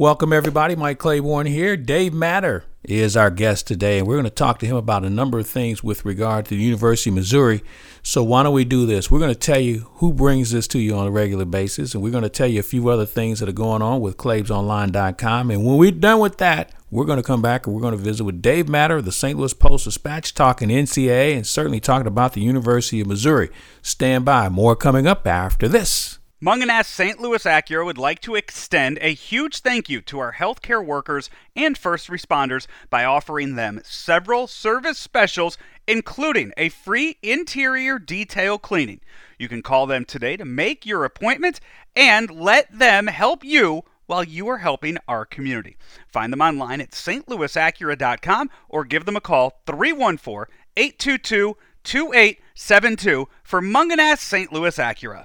Welcome, everybody. Mike Claiborne here. Dave Matter is our guest today, and we're going to talk to him about a number of things with regard to the University of Missouri. So, why don't we do this? We're going to tell you who brings this to you on a regular basis, and we're going to tell you a few other things that are going on with ClaibsOnline.com. And when we're done with that, we're going to come back and we're going to visit with Dave Matter of the St. Louis Post Dispatch, talking NCAA and certainly talking about the University of Missouri. Stand by. More coming up after this. Mungenast St. Louis Acura would like to extend a huge thank you to our healthcare workers and first responders by offering them several service specials, including a free interior detail cleaning. You can call them today to make your appointment and let them help you while you are helping our community. Find them online at stlouisacura.com or give them a call 314 822 2872 for Mungenast St. Louis Acura.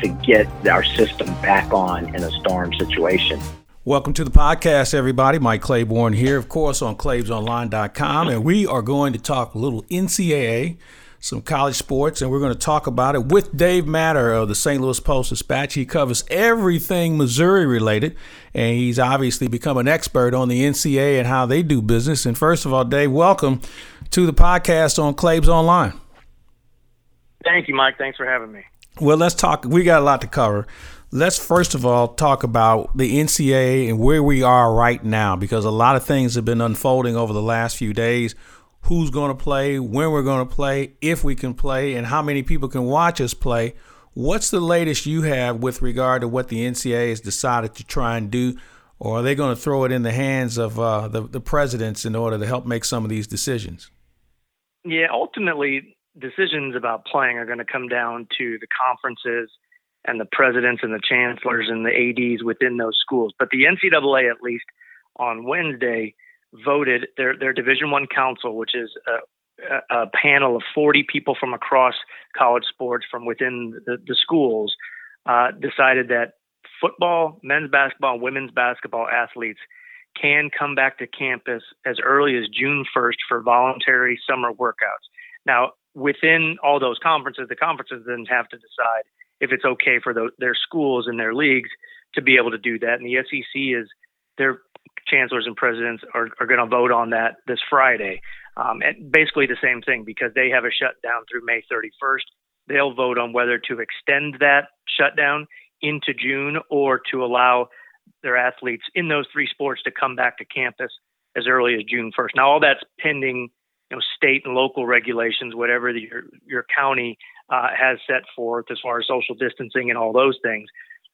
to get our system back on in a storm situation. Welcome to the podcast, everybody. Mike Claiborne here, of course, on ClaibsOnline.com, and we are going to talk a little NCAA, some college sports, and we're going to talk about it with Dave Matter of the St. Louis Post Dispatch. He covers everything Missouri related, and he's obviously become an expert on the NCAA and how they do business. And first of all, Dave, welcome to the podcast on Claibs Online. Thank you, Mike. Thanks for having me. Well, let's talk. We got a lot to cover. Let's first of all talk about the NCAA and where we are right now, because a lot of things have been unfolding over the last few days. Who's going to play, when we're going to play, if we can play, and how many people can watch us play. What's the latest you have with regard to what the NCAA has decided to try and do, or are they going to throw it in the hands of uh, the, the presidents in order to help make some of these decisions? Yeah, ultimately, decisions about playing are going to come down to the conferences and the presidents and the chancellors and the ads within those schools. But the NCAA, at least on Wednesday, voted their their Division One Council, which is a, a, panel of 40 people from across college sports from within the, the schools, uh, decided that football, men's basketball, women's basketball athletes can come back to campus as early as June 1st for voluntary summer workouts. Now, within all those conferences, the conferences then have to decide if it's okay for the, their schools and their leagues to be able to do that. And the SEC is their chancellors and presidents are, are going to vote on that this Friday. Um, and basically the same thing because they have a shutdown through May 31st. They'll vote on whether to extend that shutdown into June or to allow their athletes in those three sports to come back to campus as early as June 1st. Now, all that's pending you know, state and local regulations, whatever the, your your county uh, has set forth as far as social distancing and all those things.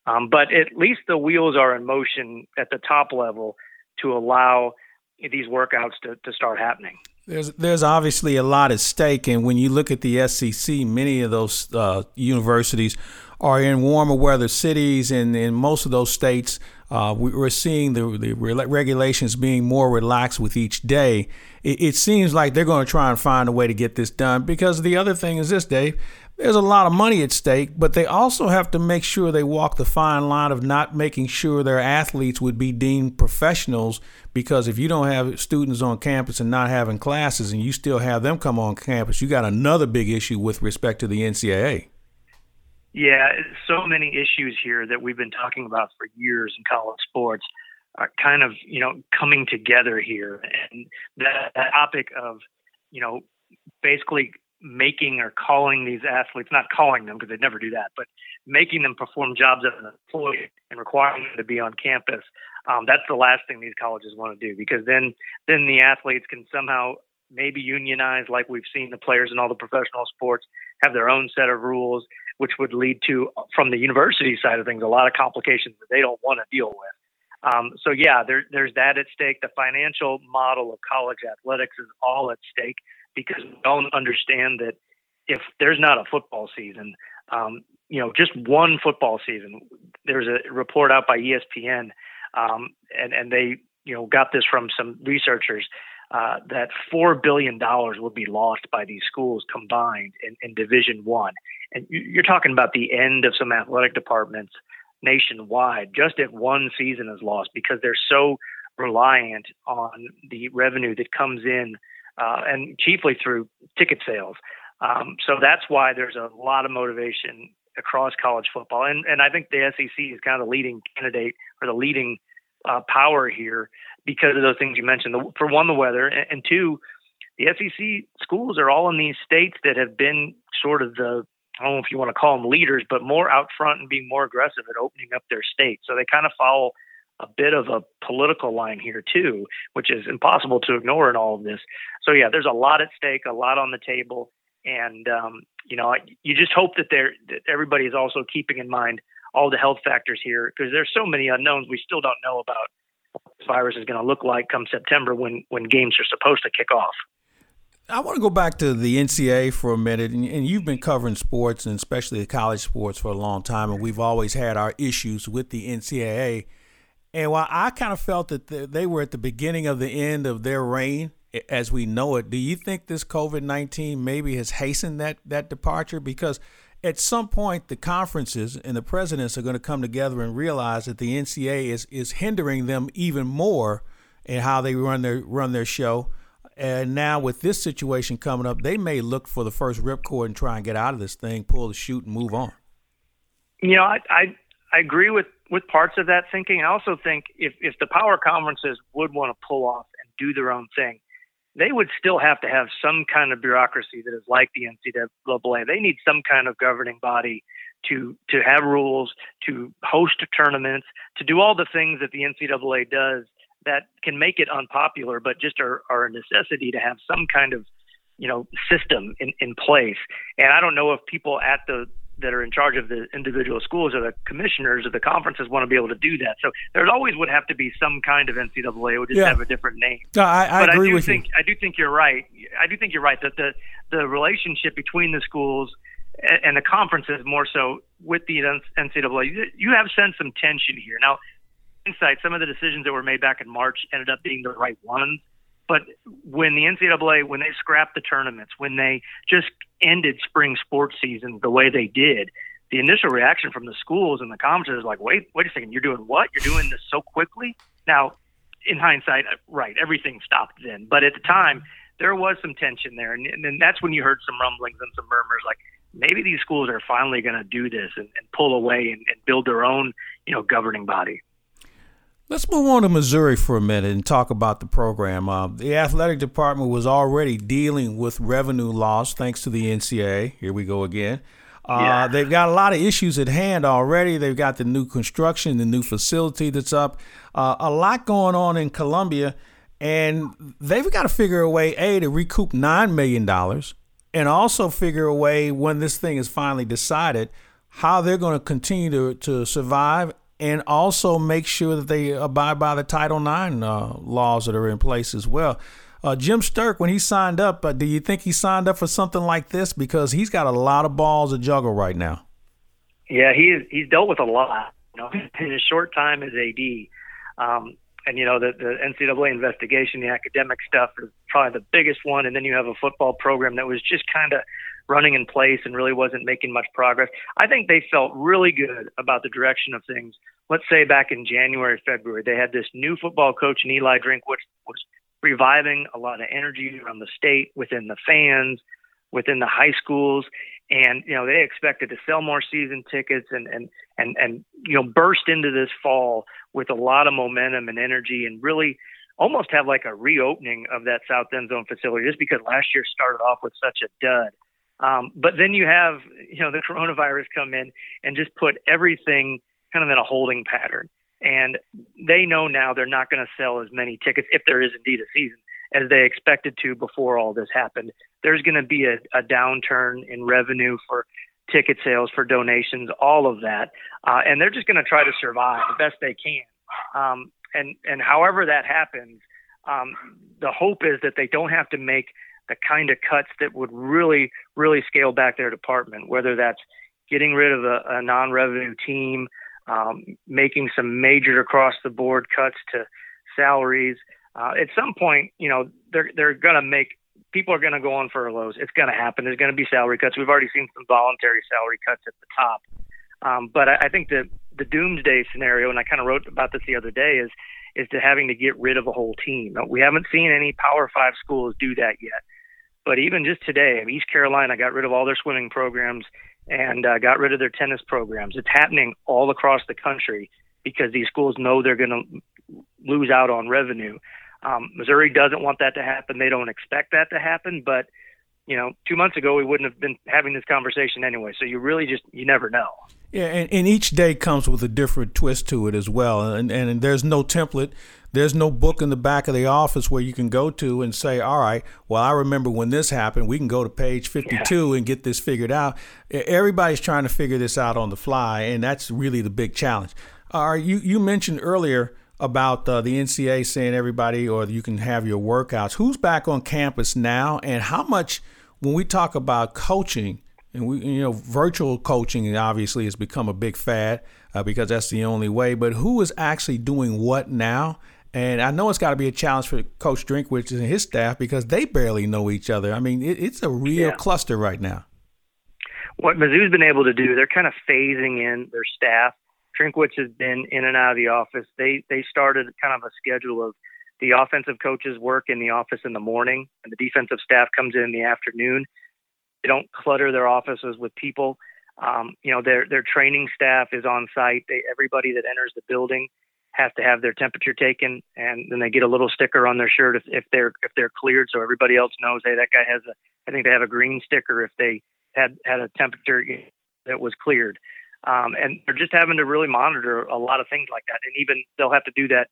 Um, but at least the wheels are in motion at the top level to allow these workouts to, to start happening. There's there's obviously a lot at stake, and when you look at the SEC, many of those uh, universities are in warmer weather cities, and in most of those states, uh, we, are seeing the, the regulations being more relaxed with each day. It, it seems like they're going to try and find a way to get this done because the other thing is this, Dave. There's a lot of money at stake, but they also have to make sure they walk the fine line of not making sure their athletes would be deemed professionals. Because if you don't have students on campus and not having classes, and you still have them come on campus, you got another big issue with respect to the NCAA. Yeah, so many issues here that we've been talking about for years in college sports are kind of, you know, coming together here. And that, that topic of, you know, basically making or calling these athletes, not calling them because they'd never do that, but making them perform jobs as an employee and requiring them to be on campus. Um, that's the last thing these colleges want to do because then then the athletes can somehow maybe unionize like we've seen the players in all the professional sports have their own set of rules which would lead to, from the university side of things, a lot of complications that they don't want to deal with. Um, so yeah, there, there's that at stake. The financial model of college athletics is all at stake because we don't understand that if there's not a football season, um, you know, just one football season. There's a report out by ESPN um, and and they you know got this from some researchers uh, that four billion dollars will be lost by these schools combined in, in Division One, and you're talking about the end of some athletic departments nationwide. Just if one season is lost because they're so reliant on the revenue that comes in, uh, and chiefly through ticket sales. Um, so that's why there's a lot of motivation across college football, and and I think the SEC is kind of the leading candidate or the leading uh, power here because of those things you mentioned. The, for one, the weather, and, and two, the SEC schools are all in these states that have been sort of the I don't know if you want to call them leaders, but more out front and being more aggressive at opening up their state. So they kind of follow a bit of a political line here too, which is impossible to ignore in all of this. So yeah, there's a lot at stake, a lot on the table, and um, you know, you just hope that they're that everybody is also keeping in mind all the health factors here because there's so many unknowns we still don't know about virus is going to look like come September when when games are supposed to kick off. I want to go back to the NCAA for a minute, and, and, you've been covering sports and especially college sports for a long time, and we've always had our issues with the NCAA. And while I kind of felt that they were at the beginning of the end of their reign as we know it, do you think this COVID 19 maybe has hastened that, that departure? Because at some point, the conferences and the presidents are going to come together and realize that the NCAA is, is hindering them even more in how they run their, run their show. And now, with this situation coming up, they may look for the first ripcord and try and get out of this thing, pull the chute, and move on. You know, I, I I agree with with parts of that thinking. I also think if if the power conferences would want to pull off and do their own thing, they would still have to have some kind of bureaucracy that is like the NCAA. They need some kind of governing body to to have rules, to host tournaments, to do all the things that the NCAA does that can make it unpopular, but just are, are a necessity to have some kind of you know system in, in place. And I don't know if people at the that are in charge of the individual schools or the commissioners of the conferences want to be able to do that. So there always would have to be some kind of NCAA. It would just yeah. have a different name. No, I, I but agree I do with think, you. I do think you're right. I do think you're right that the the relationship between the schools and the conferences more so with the NCAA, you have sensed some tension here. Now, insight, some of the decisions that were made back in March ended up being the right ones. But when the NCAA, when they scrapped the tournaments, when they just ended spring sports season the way they did, the initial reaction from the schools and the conferences is like, wait, wait a second, you're doing what? You're doing this so quickly? Now, in hindsight, uh, right, everything stopped then. But at the time, there was some tension there. And, and then that's when you heard some rumblings and some murmurs like, maybe these schools are finally going to do this and, and pull away and, and build their own, you know, governing body. Let's move on to Missouri for a minute and talk about the program. Uh, the athletic department was already dealing with revenue loss thanks to the NCAA. Here we go again. Uh, yeah. They've got a lot of issues at hand already. They've got the new construction, the new facility that's up, uh, a lot going on in Columbia, and they've got to figure a way a to recoup nine million dollars, and also figure a way when this thing is finally decided how they're going to continue to, to survive and also make sure that they abide by the Title IX uh, laws that are in place as well. Uh, Jim Sterk, when he signed up, uh, do you think he signed up for something like this? Because he's got a lot of balls to juggle right now. Yeah, he's he's dealt with a lot. You know, in his short time as AD, um, and you know the the NCAA investigation, the academic stuff is probably the biggest one. And then you have a football program that was just kind of running in place and really wasn't making much progress. I think they felt really good about the direction of things. Let's say back in January, February, they had this new football coach in Eli Drinkwitz which was reviving a lot of energy around the state, within the fans, within the high schools. And, you know, they expected to sell more season tickets and, and, and, and, you know, burst into this fall with a lot of momentum and energy and really almost have like a reopening of that South End Zone facility just because last year started off with such a dud. Um, but then you have, you know, the coronavirus come in and just put everything kind of in a holding pattern. And they know now they're not going to sell as many tickets, if there is indeed a season, as they expected to before all this happened. There's going to be a, a downturn in revenue for ticket sales, for donations, all of that. Uh, and they're just going to try to survive the best they can. Um, and, and however that happens, um, the hope is that they don't have to make the kind of cuts that would really, really scale back their department, whether that's getting rid of a, a non revenue team, um, making some major across the board cuts to salaries. Uh, at some point, you know, they're they're going to make people are going to go on furloughs. It's going to happen. There's going to be salary cuts. We've already seen some voluntary salary cuts at the top. Um, but I, I think the the doomsday scenario, and I kind of wrote about this the other day, is is to having to get rid of a whole team. We haven't seen any Power Five schools do that yet. But even just today, East Carolina got rid of all their swimming programs and uh, got rid of their tennis programs. It's happening all across the country because these schools know they're going to lose out on revenue. Um, Missouri doesn't want that to happen. They don't expect that to happen, but you know, two months ago we wouldn't have been having this conversation anyway. So you really just you never know. Yeah, and, and each day comes with a different twist to it as well. And, and there's no template, there's no book in the back of the office where you can go to and say, all right, well, I remember when this happened. We can go to page 52 yeah. and get this figured out. Everybody's trying to figure this out on the fly, and that's really the big challenge. All right, you, you mentioned earlier about uh, the NCAA saying everybody or you can have your workouts. Who's back on campus now, and how much when we talk about coaching? And we, you know, virtual coaching obviously has become a big fad uh, because that's the only way. But who is actually doing what now? And I know it's got to be a challenge for Coach Drinkwitz and his staff because they barely know each other. I mean, it, it's a real yeah. cluster right now. What Mizzou's been able to do, they're kind of phasing in their staff Drinkwitz has been in and out of the office. They they started kind of a schedule of the offensive coaches work in the office in the morning, and the defensive staff comes in in the afternoon. They don't clutter their offices with people. Um, you know, their their training staff is on site. They, everybody that enters the building has to have their temperature taken, and then they get a little sticker on their shirt if, if they're if they're cleared, so everybody else knows. Hey, that guy has a. I think they have a green sticker if they had had a temperature that was cleared. Um, and they're just having to really monitor a lot of things like that. And even they'll have to do that,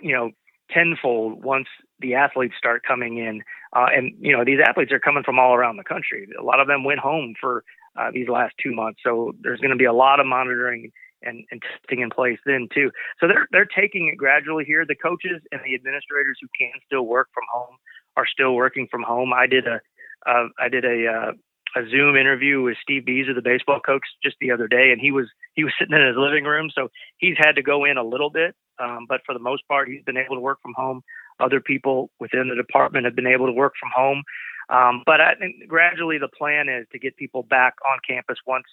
you know, tenfold once the athletes start coming in. Uh, and, you know, these athletes are coming from all around the country. A lot of them went home for uh, these last two months. So there's going to be a lot of monitoring and, and testing in place then too. So they're, they're taking it gradually here. The coaches and the administrators who can still work from home are still working from home. I did a, uh, I did a, uh, a Zoom interview with Steve Bieser, the baseball coach, just the other day, and he was he was sitting in his living room, so he's had to go in a little bit, um, but for the most part, he's been able to work from home. Other people within the department have been able to work from home, um, but I think gradually the plan is to get people back on campus once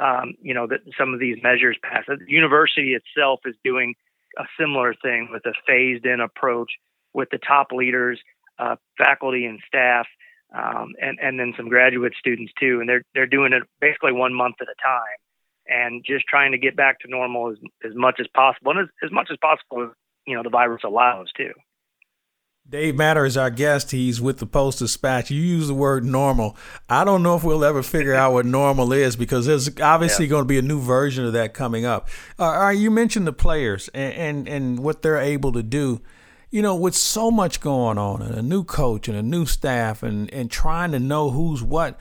um, you know that some of these measures pass. The university itself is doing a similar thing with a phased-in approach with the top leaders, uh, faculty, and staff um, and and then some graduate students too. And they're they're doing it basically one month at a time, and just trying to get back to normal as as much as possible, and as, as much as possible you know the virus allows too. Dave Matter is our guest. He's with the Post Dispatch. You use the word normal. I don't know if we'll ever figure out what normal is because there's obviously yeah. going to be a new version of that coming up. Uh, you mentioned the players and, and, and what they're able to do you know, with so much going on and a new coach and a new staff and, and trying to know who's what,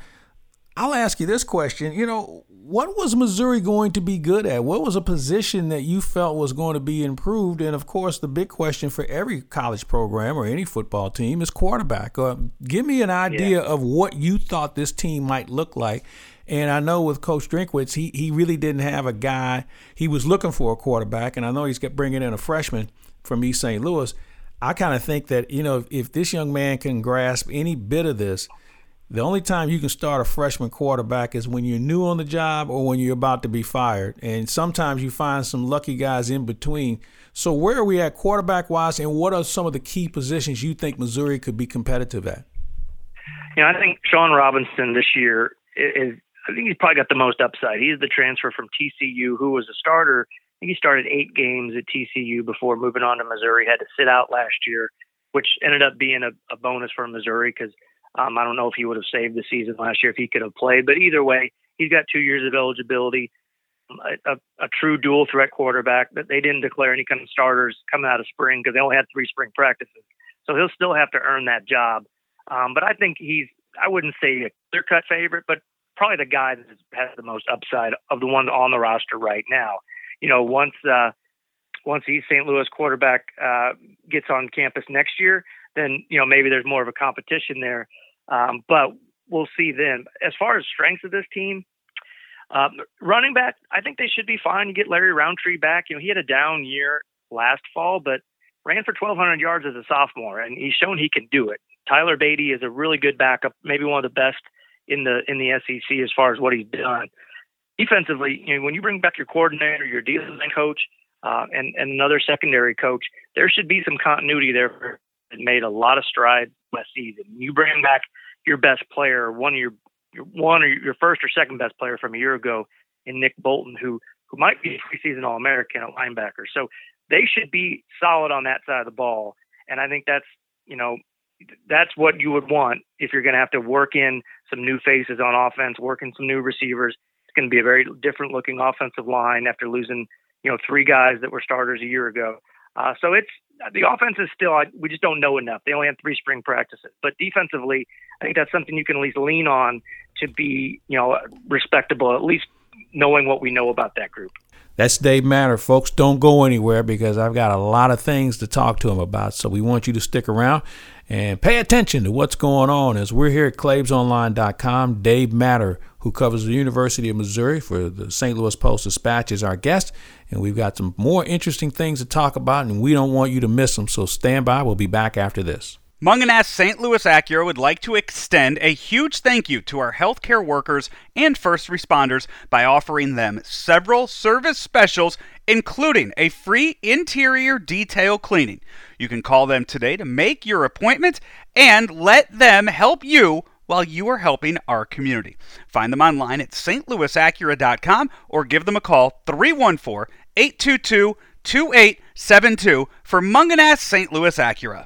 I'll ask you this question. You know, what was Missouri going to be good at? What was a position that you felt was going to be improved? And of course, the big question for every college program or any football team is quarterback. Uh, give me an idea yeah. of what you thought this team might look like. And I know with Coach Drinkwitz, he, he really didn't have a guy. He was looking for a quarterback, and I know he's bringing in a freshman from East St. Louis. I kind of think that, you know, if, if this young man can grasp any bit of this, the only time you can start a freshman quarterback is when you're new on the job or when you're about to be fired. And sometimes you find some lucky guys in between. So, where are we at quarterback wise, and what are some of the key positions you think Missouri could be competitive at? Know, I think Shawn Robinson this year is, I think he's probably got the most upside. He's the transfer from TCU who was a starter think he started eight games at TCU before moving on to Missouri. Had to sit out last year, which ended up being a, a bonus for Missouri because um, I don't know if he would have saved the season last year if he could have played. But either way, he's got two years of eligibility. A, a, a true dual threat quarterback, but they didn't declare any kind of starters coming out of spring because they only had three spring practices. So he'll still have to earn that job. Um, but I think he's, I wouldn't say a clear cut favorite, but probably the guy that has the most upside of the ones on the roster right now you know, once uh, once the East St. Louis quarterback uh, gets on campus next year, then you know maybe there's more of a competition there. Um, but we'll see then. As far as strengths of this team, Um, running back, I think they should be fine. You get Larry Rountree back. You know, he had a down year last fall, but ran for 1,200 yards as a sophomore, and he's shown he can do it. Tyler Badie is a really good backup, maybe one of the best in the in the SEC as far as what he's done. Defensively, you know, when you bring back your coordinator, your D line coach, uh, and and another secondary coach, there should be some continuity there. That made a lot of strides last season. You bring back your best player, one of your, your one or your first or second best player from a year ago, in Nick Bolton, who who might be a preseason All American at linebacker. So they should be solid on that side of the ball. And I think that's you know that's what you would want if you're going to have to work in some new faces on offense, work in some new receivers. It's going to be a very different looking offensive line after losing, you know, three guys that were starters a year ago. Uh, so it's the offense is still we just don't know enough. They only had three spring practices, but defensively, I think that's something you can at least lean on to be, you know, respectable. At least knowing what we know about that group. That's Dave Matter, folks. Don't go anywhere because I've got a lot of things to talk to him about. So we want you to stick around and pay attention to what's going on as we're here at ClaibsOnline.com. Dave Matter, who covers the University of Missouri for the St. Louis Post Dispatch, is our guest. And we've got some more interesting things to talk about, and we don't want you to miss them. So stand by. We'll be back after this. Mungenast St. Louis Acura would like to extend a huge thank you to our healthcare workers and first responders by offering them several service specials, including a free interior detail cleaning. You can call them today to make your appointment and let them help you while you are helping our community. Find them online at stlouisacura.com or give them a call 314 822 2872 for Mungenast St. Louis Acura.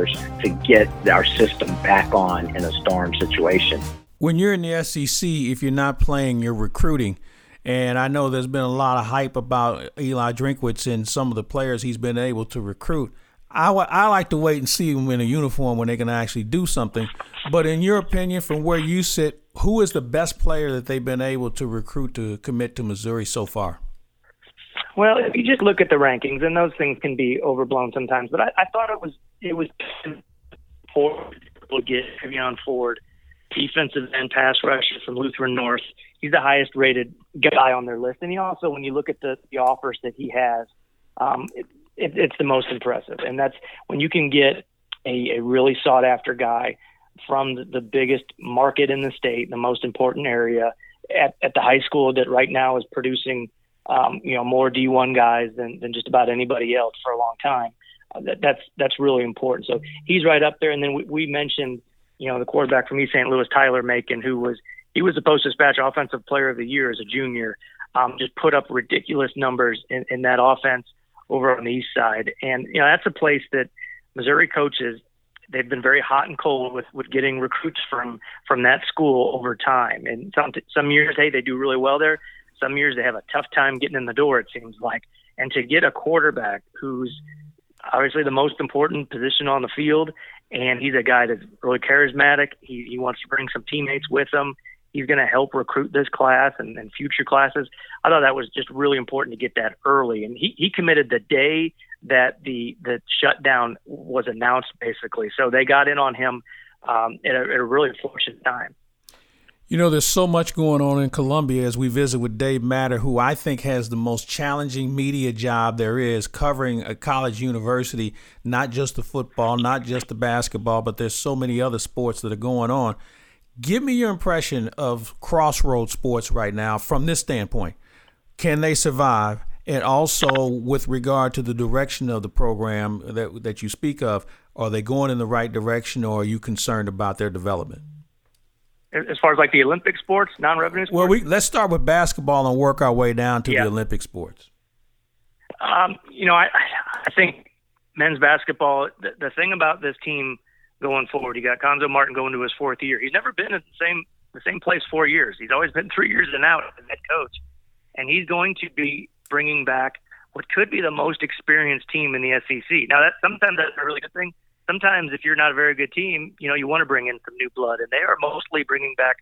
repairs to get our system back on in a storm situation. When you're in the SEC, if you're not playing, you're recruiting. And I know there's been a lot of hype about Eli Drinkwitz and some of the players he's been able to recruit. I, w- I like to wait and see them in a uniform when they can actually do something. But in your opinion, from where you sit, who is the best player that they've been able to recruit to commit to Missouri so far? Well, if you just look at the rankings, and those things can be overblown sometimes, but I, I thought it was it was Ford will get Travion Ford, defensive end pass rusher from Lutheran North. He's the highest rated guy on their list, and he also, when you look at the, the offers that he has, um, it, it, it's the most impressive. And that's when you can get a, a really sought after guy from the, the biggest market in the state, the most important area at, at the high school that right now is producing, um, you know, more D1 guys than, than just about anybody else for a long time. Uh, that, that's that's really important. So he's right up there. And then we, we mentioned, you know, the quarterback from East St. Louis, Tyler Macon, who was he was the Post Dispatch Offensive Player of the Year as a junior. Um, just put up ridiculous numbers in, in that offense over on the east side. And you know that's a place that Missouri coaches they've been very hot and cold with with getting recruits from from that school over time. And some some years, hey, they do really well there. Some years they have a tough time getting in the door. It seems like. And to get a quarterback who's obviously the most important position on the field, and he's a guy that's really charismatic. He, he wants to bring some teammates with him. He's going to help recruit this class and, and future classes. I thought that was just really important to get that early, and he, he committed the day that the the shutdown was announced, basically. So they got in on him um, at, a, at a really fortunate time. You know, there's so much going on in Columbia as we visit with Dave Matter, who I think has the most challenging media job there is, covering a college university, not just the football, not just the basketball, but there's so many other sports that are going on. Give me your impression of Crossroads Sports right now from this standpoint. Can they survive? And also, with regard to the direction of the program that, that you speak of, are they going in the right direction or are you concerned about their development? As far as like the Olympic sports, non-revenue sports? Well, we let's start with basketball and work our way down to yeah. the Olympic sports. Um, you know, I I think men's basketball. The, the thing about this team going forward, you got Cuonzo Martin going to his fourth year. He's never been in the same the same place four years. He's always been three years and out as the head coach. and he's going to be bringing back what could be the most experienced team in the SEC. Now, that sometimes that's a really good thing. Sometimes, if you're not a very good team, you know you want to bring in some new blood, and they are mostly bringing back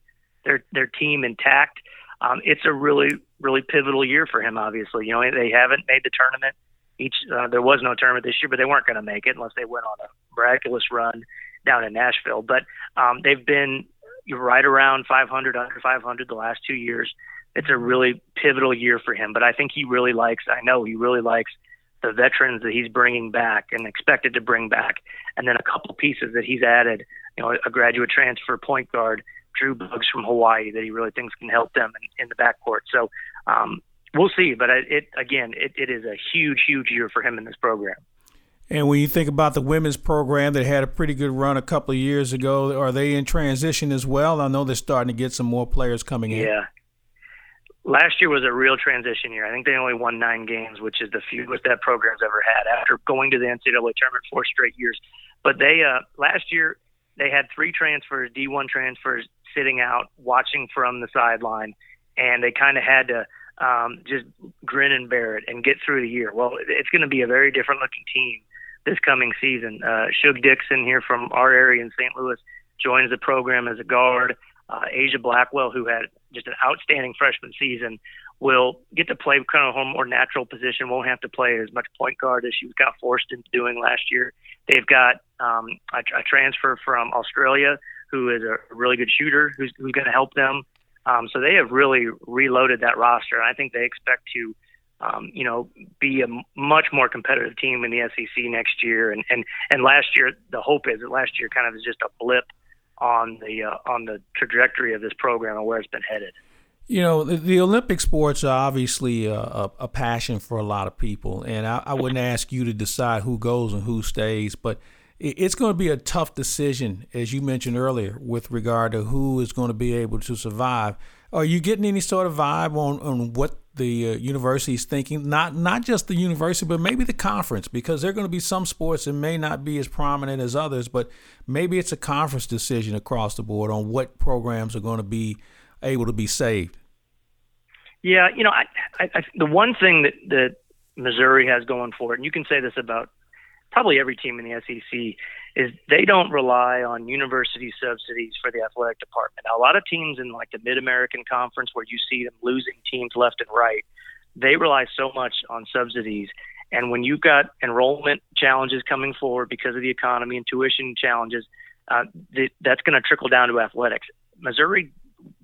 their their team intact. Um, it's a really really pivotal year for him. Obviously, you know they haven't made the tournament. Each uh, there was no tournament this year, but they weren't going to make it unless they went on a miraculous run down in Nashville. But um, they've been right around 500, under 500 the last two years. It's a really pivotal year for him. But I think he really likes. I know he really likes the veterans that he's bringing back and expected to bring back, and then a couple pieces that he's added. You know, a graduate transfer point guard, Drew Buggs from Hawaii, that he really thinks can help them in, in the backcourt. So um, we'll see. But it, it again, it, it is a huge, huge year for him in this program. And when you think about the women's program that had a pretty good run a couple of years ago, are they in transition as well? I know they're starting to get some more players coming in. Yeah. Last year was a real transition year. I think they only won nine games, which is the fewest that program's ever had after going to the NCAA tournament four straight years. But they uh, last year they had three transfers, D1 transfers, sitting out, watching from the sideline, and they kind of had to um, just grin and bear it and get through the year. Well, it's going to be a very different looking team this coming season. Uh, Shug Dixon here from our area in St. Louis joins the program as a guard. Uh, Aijha Blackwell, who had just an outstanding freshman season, will get to play kind of a more natural position. Won't have to play as much point guard as she got forced into doing last year. They've got um, a, a transfer from Australia who is a really good shooter who's, who's going to help them. Um, so they have really reloaded that roster. and I think they expect to um, you know, be a much more competitive team in the SEC next year. And and and last year, the hope is that last year kind of is just a blip on the uh, on the trajectory of this program and where it's been headed. You know, the, the Olympic sports are obviously a, a, a, passion for a lot of people, and I, I wouldn't ask you to decide who goes and who stays, but it's going to be a tough decision, as you mentioned earlier, with regard to who is going to be able to survive. Are you getting any sort of vibe on, on what the uh, university is thinking? Not not just the university, but maybe the conference, because there are going to be some sports that may not be as prominent as others, but maybe it's a conference decision across the board on what programs are going to be able to be saved. Yeah, you know, I, I, I, the one thing that that Missouri has going for it, and you can say this about probably every team in the SEC, is they don't rely on university subsidies for the athletic department. Now, a lot of teams in like the Mid American Conference, where you see them losing teams left and right, they rely so much on subsidies. And when you've got enrollment challenges coming forward because of the economy and tuition challenges, uh, th- that's going to trickle down to athletics. Missouri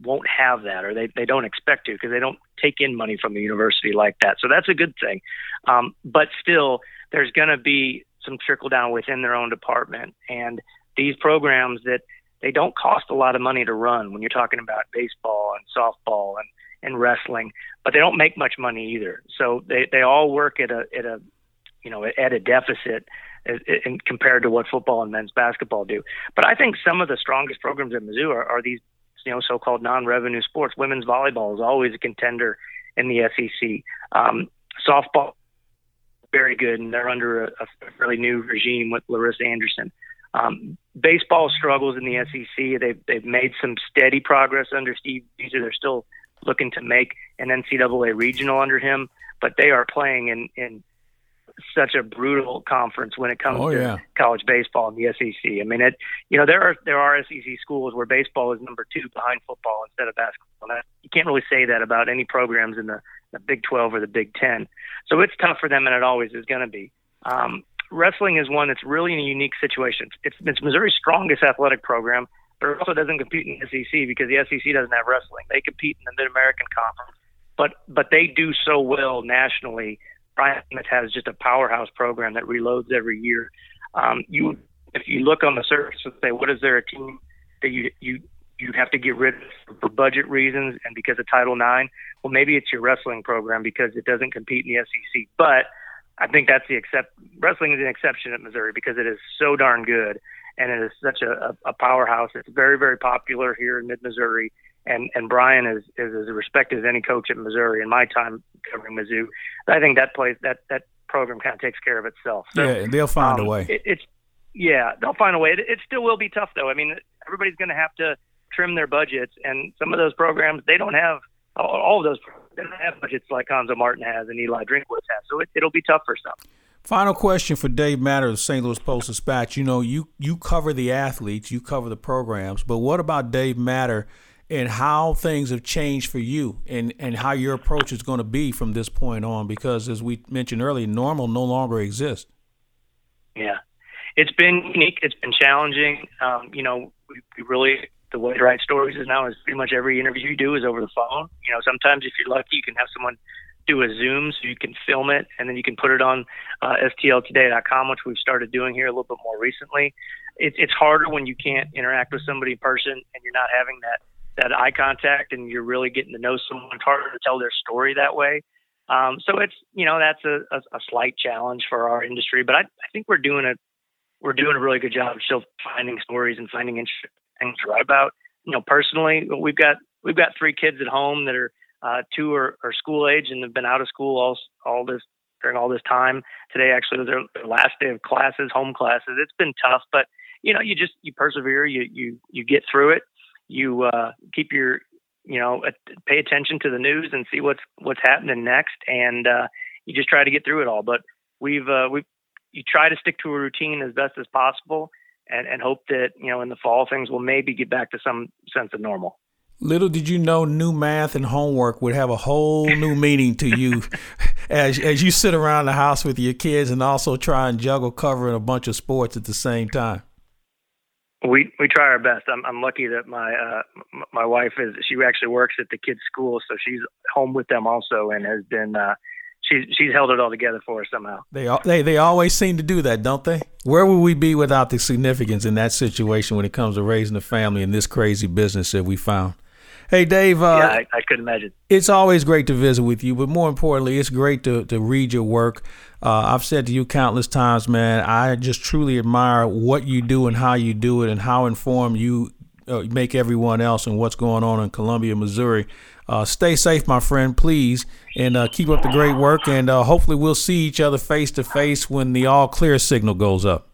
won't have that, or they, they don't expect to because they don't take in money from the university like that. So that's a good thing. Um, but still, there's going to be some trickle down within their own department. And these programs that they don't cost a lot of money to run when you're talking about baseball and softball and, and wrestling, but they don't make much money either. So they, they all work at a, at a, you know, at a deficit in, compared to what football and men's basketball do. But I think some of the strongest programs at Mizzou are, are these, you know, so-called non-revenue sports. Women's volleyball is always a contender in the SEC. Um, softball very good, and they're under a, a fairly new regime with Larissa Anderson. Um, baseball struggles in the SEC. They've they've made some steady progress under Steve Bieser. They're still looking to make an NCAA regional under him, but they are playing in in such a brutal conference when it comes oh, to yeah. college baseball in the SEC. I mean, it you know there are there are SEC schools where baseball is number two behind football instead of basketball. That, you can't really say that about any programs in the, the Big 12 or the Big 10. So it's tough for them, and it always is going to be. Um, wrestling is one that's really in a unique situation. It's, it's Missouri's strongest athletic program, but it also doesn't compete in the SEC because the SEC doesn't have wrestling. They compete in the Mid American Conference, but but they do so well nationally Brian has just a powerhouse program that reloads every year. Um, you, if you look on the surface and say, what is there a team that you you you have to get rid of for budget reasons and because of Title IX? Well, maybe it's your wrestling program because it doesn't compete in the SEC. But I think that's the except. Wrestling is an exception at Missouri because it is so darn good and it is such a, a powerhouse. It's very very popular here in Mid Missouri and and Brian is is as respected as any coach at Missouri in my time covering Mizzou. I think that plays that that program kind of takes care of itself. So, yeah, they'll find um, a way. It, it's yeah, they'll find a way. It, it still will be tough though. I mean, everybody's going to have to trim their budgets, and some of those programs they don't have all of those going to have budgets like Cuonzo Martin has and Eli Drinkwitz has. So it, it'll be tough for some. Final question for Dave Matter of St. Louis Post Dispatch. You know, you you cover the athletes, you cover the programs, but what about Dave Matter and how things have changed for you and, and how your approach is going to be from this point on? Because as we mentioned earlier, normal no longer exists. Yeah, it's been unique. It's been challenging. Um, you know, we, we really the way to write stories is now is pretty much every interview you do is over the phone. You know, sometimes if you're lucky, you can have someone do a Zoom so you can film it and then you can put it on uh, stltoday.com, which we've started doing here a little bit more recently. It, it's harder when you can't interact with somebody in person and you're not having that that eye contact and you're really getting to know someone. It's harder to tell their story that way. Um, so it's you know that's a, a, a slight challenge for our industry, but I, I think we're doing a we're doing a really good job still finding stories and finding interesting things to write about. You know, personally, we've got we've got three kids at home that are uh, two are, are school age and have been out of school all all this during all this time. Today actually was their, their last day of classes, home classes. It's been tough, but you know, you just you persevere, you you you get through it. You uh, keep your you know pay attention to the news and see what's what's happening next, and uh, you just try to get through it all. But we've uh, we you try to stick to a routine as best as possible, and and hope that you know in the fall things will maybe get back to some sense of normal. Little did you know new math and homework would have a whole new meaning to you as as you sit around the house with your kids and also try and juggle covering a bunch of sports at the same time. We we try our best. I'm I'm lucky that my uh my wife is she actually works at the kids' school, so she's home with them also and has been uh she's she's held it all together for us somehow. They they they always seem to do that, don't they? Where would we be without the significance in that situation when it comes to raising a family in this crazy business that we found? Hey, Dave. Uh, yeah, I, I could imagine. It's always great to visit with you, but more importantly, it's great to, to read your work. Uh, I've said to you countless times, man, I just truly admire what you do and how you do it and how informed you uh, make everyone else and what's going on in Columbia, Missouri. Uh, stay safe, my friend, please, and uh, keep up the great work. And uh, hopefully, we'll see each other face to face when the all clear signal goes up.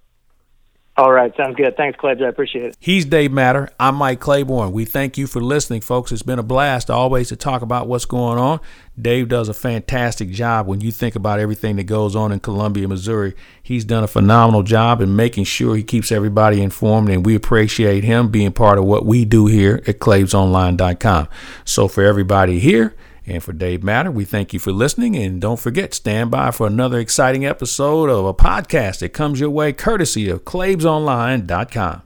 All right, sounds good. Thanks, Claibs. I appreciate it. He's Dave Matter. I'm Mike Claiborne. We thank you for listening, folks. It's been a blast always to talk about what's going on. Dave does a fantastic job when you think about everything that goes on in Columbia, Missouri. He's done a phenomenal job in making sure he keeps everybody informed, and we appreciate him being part of what we do here at ClaibsOnline.com. So for everybody here, and for Dave Matter, we thank you for listening. And don't forget, stand by for another exciting episode of a podcast that comes your way courtesy of ClaibsOnline.com.